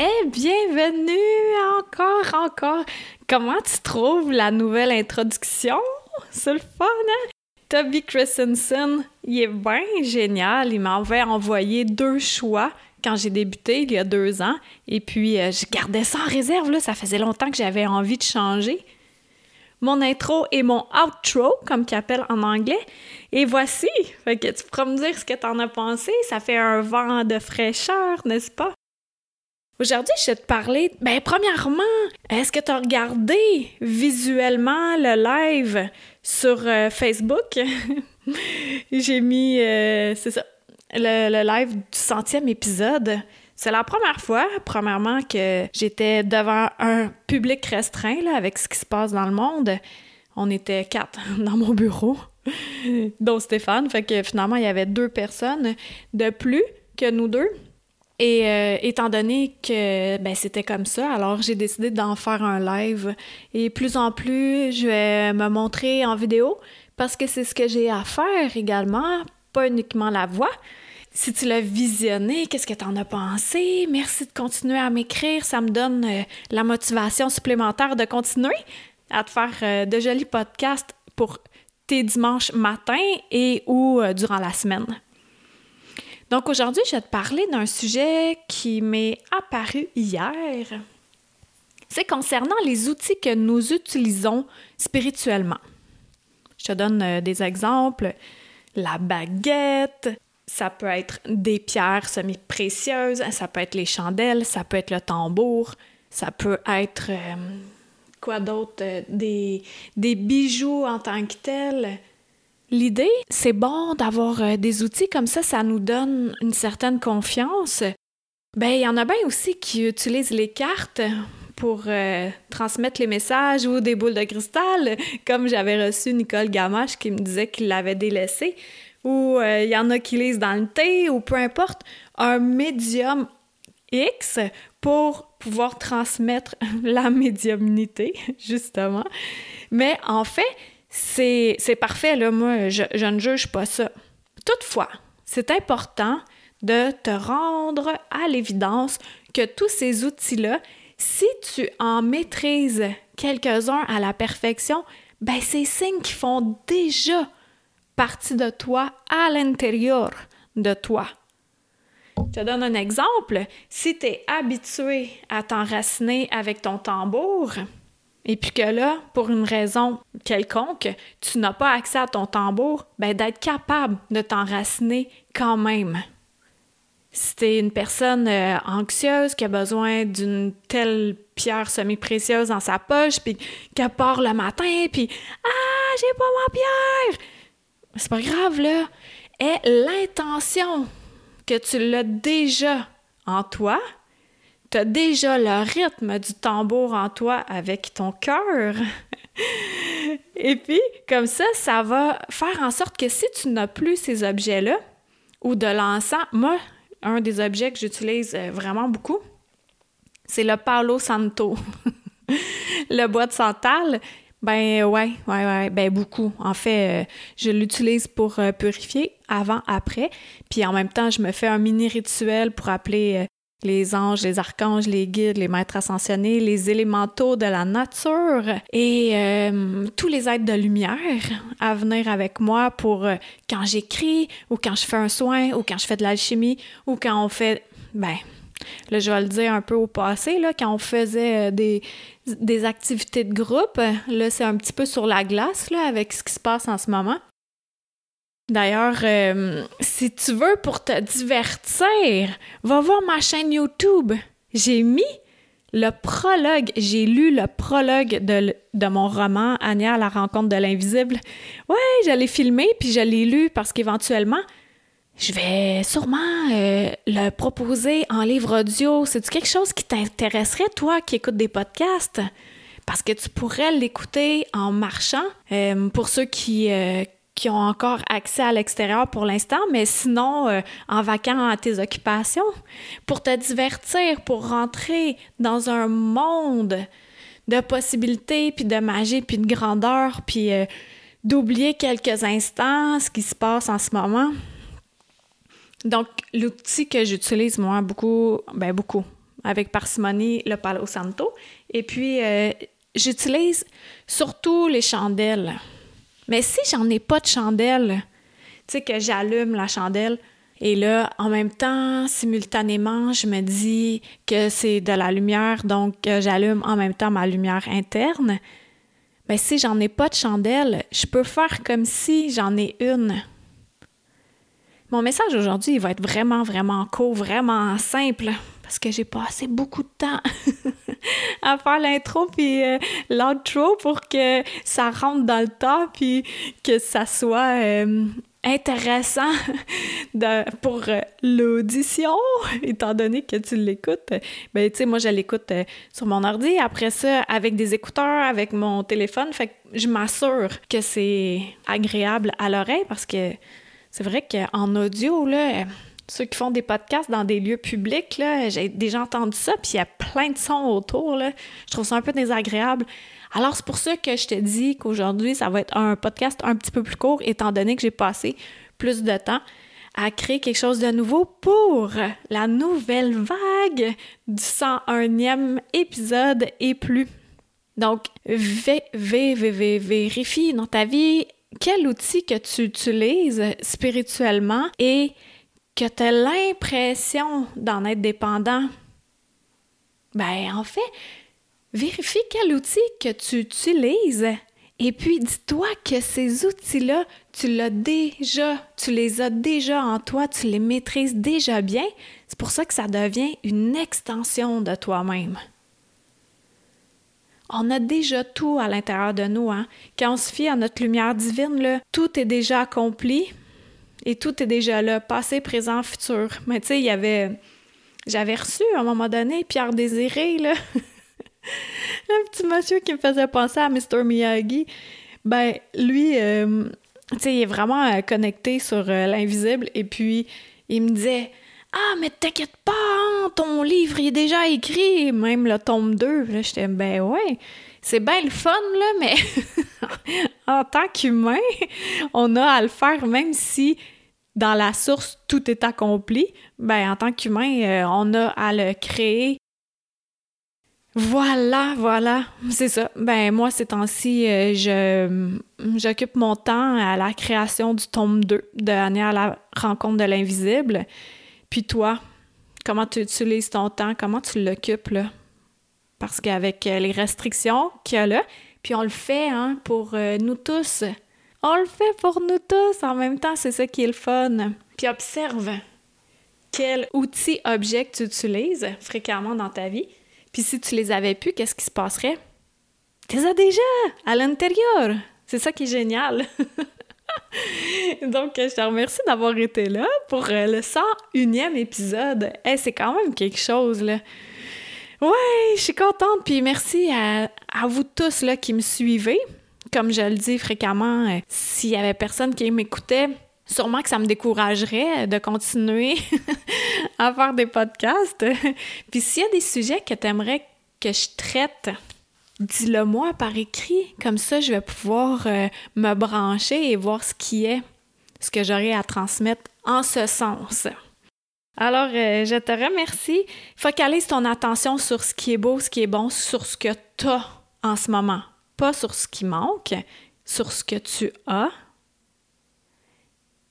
Eh, bienvenue encore, encore. Comment tu trouves la nouvelle introduction? C'est le fun, hein? Toby Christensen, il est bien génial. Il m'avait envoyé deux choix quand j'ai débuté il y a deux ans. Et puis, euh, je gardais ça en réserve. Là. Ça faisait longtemps que j'avais envie de changer. Mon intro et mon outro, comme qu'ils appellent en anglais. Et voici. Fait que tu pourras me dire ce que tu en as pensé. Ça fait un vent de fraîcheur, n'est-ce pas? Aujourd'hui, je vais te parler. Ben, premièrement, est-ce que tu as regardé visuellement le live sur euh, Facebook? J'ai mis, euh, c'est ça, le, live du centième épisode. C'est la première fois, premièrement, que j'étais devant un public restreint là, avec ce qui se passe dans le monde. On était quatre dans mon bureau, dont Stéphane. Fait que finalement, il y avait deux personnes de plus que nous deux. Et euh, étant donné que ben, c'était comme ça, alors j'ai décidé d'en faire un live. Et plus en plus, je vais me montrer en vidéo parce que c'est ce que j'ai à faire également, pas uniquement la voix. Si tu l'as visionné, qu'est-ce que tu en as pensé? Merci de continuer à m'écrire, ça me donne euh, la motivation supplémentaire de continuer à te faire euh, de jolis podcasts pour tes dimanches matins et ou durant la semaine. Donc aujourd'hui, je vais te parler d'un sujet qui m'est apparu hier. C'est concernant les outils que nous utilisons spirituellement. Je te donne euh, des exemples. La baguette, ça peut être des pierres semi-précieuses, ça peut être les chandelles, ça peut être le tambour, ça peut être euh, quoi d'autre? Euh, des, des bijoux en tant que tels, L'idée, c'est bon d'avoir euh, des outils comme ça, ça nous donne une certaine confiance. Ben, il y en a bien aussi qui utilisent les cartes pour euh, transmettre les messages ou des boules de cristal, comme j'avais reçu Nicole Gamache qui me disait qu'il l'avait délaissé, ou euh, il y en a qui lisent dans le thé, ou peu importe, un médium X pour pouvoir transmettre la médiumnité, justement. Mais en fait, c'est parfait, là, moi, je, ne juge pas ça. Toutefois, c'est important de te rendre à l'évidence que tous ces outils-là, si tu en maîtrises quelques-uns à la perfection, ben ces signes qui font déjà partie de toi à l'intérieur de toi. Je te donne un exemple. Si tu es habitué à t'enraciner avec ton tambour, et puis que là, pour une raison quelconque, tu n'as pas accès à ton tambour, ben d'être capable de t'enraciner quand même. Si tu une personne euh, anxieuse qui a besoin d'une telle pierre semi-précieuse dans sa poche, puis qu'elle part le matin, puis Ah, j'ai pas ma pierre! C'est pas grave, là. Et l'intention que tu l'as déjà en toi, tu as déjà le rythme du tambour en toi avec ton cœur. Et puis, comme ça, ça va faire en sorte que si tu n'as plus ces objets-là, ou de l'encens, moi, un des objets que j'utilise euh, vraiment beaucoup, c'est le Palo Santo. le bois de santal, ben ouais, ouais, ouais, ben beaucoup. En fait, euh, je l'utilise pour euh, purifier avant, après, puis en même temps, je me fais un mini rituel pour appeler les anges, les archanges, les guides, les maîtres ascensionnés, les élémentaux de la nature et euh, tous les êtres de lumière à venir avec moi pour euh, quand j'écris ou quand je fais un soin ou quand je fais de l'alchimie ou quand on fait, ben, là je vais le dire un peu au passé, là, quand on faisait euh, des, des activités de groupe, là c'est un petit peu sur la glace là, avec ce qui se passe en ce moment. D'ailleurs, euh, si tu veux pour te divertir, va voir ma chaîne YouTube. J'ai mis le prologue, j'ai lu le prologue de, mon roman à la rencontre de l'invisible. Ouais, je l'ai filmé puis je l'ai lu parce qu'éventuellement, je vais sûrement euh, le proposer en livre audio. C'est-tu quelque chose qui t'intéresserait, toi, qui écoutes des podcasts? Parce que tu pourrais l'écouter en marchant. Euh, pour ceux qui, qui ont encore accès à l'extérieur pour l'instant, mais sinon, en vacances à tes occupations, pour te divertir, pour rentrer dans un monde de possibilités, puis de magie, puis de grandeur, puis d'oublier quelques instants ce qui se passe en ce moment. Donc, l'outil que j'utilise, moi, beaucoup, ben beaucoup, avec parcimonie, le Palo Santo. Et puis, euh, j'utilise surtout les chandelles. Mais si j'en ai pas de chandelle, tu sais, que j'allume la chandelle, et là, en même temps, simultanément, je me dis que c'est de la lumière, donc j'allume en même temps ma lumière interne. Mais si j'en ai pas de chandelle, je peux faire comme si j'en ai une. Mon message aujourd'hui, il va être vraiment, vraiment court, vraiment simple, parce que j'ai passé beaucoup de temps à faire l'intro puis euh, l'outro pour que ça rentre dans le temps puis que ça soit euh, intéressant pour euh, l'audition, étant donné que tu l'écoutes. Ben, tu sais, moi, je l'écoute sur mon ordi. Après ça, avec des écouteurs, avec mon téléphone. Fait que je m'assure que c'est agréable à l'oreille parce que c'est vrai qu'en audio, là, ceux qui font des podcasts dans des lieux publics, là, j'ai déjà entendu ça, puis il y a plein de sons autour. Là. Je trouve ça un peu désagréable. Alors, c'est pour ça que je te dis qu'aujourd'hui, ça va être un podcast un petit peu plus court, étant donné que j'ai passé plus de temps à créer quelque chose de nouveau pour la nouvelle vague du 101e épisode et plus. Donc, vérifie dans ta vie quel outil que tu utilises spirituellement et que tu as l'impression d'en être dépendant, ben en fait, vérifie quel outil que tu utilises et puis dis-toi que ces outils-là, tu l'as déjà, tu les as déjà en toi, tu les maîtrises déjà bien. C'est pour ça que ça devient une extension de toi-même. On a déjà tout à l'intérieur de nous. Hein? Quand on se fie à notre lumière divine, tout est déjà accompli et tout est déjà là, passé, présent, futur. Mais tu sais, il y avait. J'avais reçu à un moment donné Pierre Désiré, là. le petit monsieur qui me faisait penser à Mr. Miyagi. Ben, lui, euh, tu sais, il est vraiment euh, connecté sur euh, l'invisible et puis il me disait ah, mais t'inquiète pas, hein, ton livre il est déjà écrit, même le tome 2. Là, j'étais, ben ouais, c'est bien le fun, là, mais en tant qu'humain, on a à le faire, même si dans la source tout est accompli. Ben, en tant qu'humain, euh, on a à le créer. Voilà, voilà, c'est ça. Ben, moi, ces temps-ci, euh, je, j'occupe mon temps à la création du tome 2 de Annie à la rencontre de l'invisible. Puis toi, comment tu utilises ton temps, comment tu l'occupes, là? Parce qu'avec euh, les restrictions qu'il y a là, puis on le fait hein, pour euh, nous tous. On le fait pour nous tous en même temps, c'est ça qui est le fun. Puis observe quel outil, objet tu utilises fréquemment dans ta vie. Puis si tu les avais plus, qu'est-ce qui se passerait? Tu les déjà à l'intérieur. C'est ça qui est génial. Donc, je te remercie d'avoir été là pour euh, le 101e épisode. c'est quand même quelque chose, là. Ouais, je suis contente, puis merci à, vous tous là, qui me suivez. Comme je le dis fréquemment, euh, s'il y avait personne qui m'écoutait, sûrement que ça me découragerait de continuer à faire des podcasts. puis s'il y a des sujets que tu aimerais que je traite, dis-le moi par écrit. Comme ça, je vais pouvoir euh, me brancher et voir ce qui est, ce que j'aurai à transmettre en ce sens. Alors, euh, je te remercie. Focalise ton attention sur ce qui est beau, ce qui est bon, sur ce que tu as en ce moment. Pas sur ce qui manque, sur ce que tu as.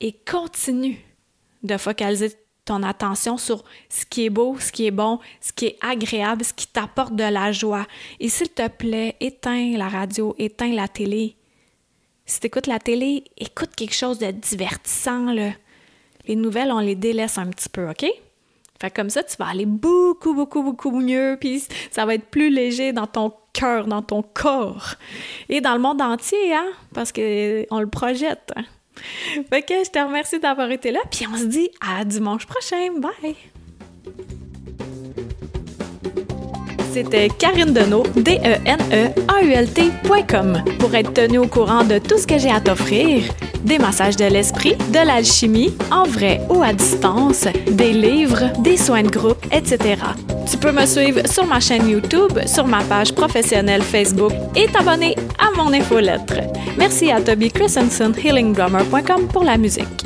Et continue de focaliser ton attention sur ce qui est beau, ce qui est bon, ce qui est agréable, ce qui t'apporte de la joie. Et s'il te plaît, éteins la radio, éteins la télé. Si tu écoutes la télé, écoute quelque chose de divertissant. Les nouvelles, on les délaisse un petit peu, OK? Fait comme ça, tu vas aller beaucoup, beaucoup, beaucoup mieux, puis ça va être plus léger dans ton cœur, dans ton corps et dans le monde entier, hein? Parce qu'on le projette. Fait que je te remercie d'avoir été là, puis on se dit à dimanche prochain. Bye! C'était Karine Deneau, D-E-N-E-A-U-L-T.com, pour être tenu au courant de tout ce que j'ai à t'offrir. Des massages de l'esprit, de l'alchimie, en vrai ou à distance, des livres, des soins de groupe, etc. Tu peux me suivre sur ma chaîne YouTube, sur ma page professionnelle Facebook et t'abonner à mon infolettre. Merci à Toby Christensen, healingdrummer.com pour la musique.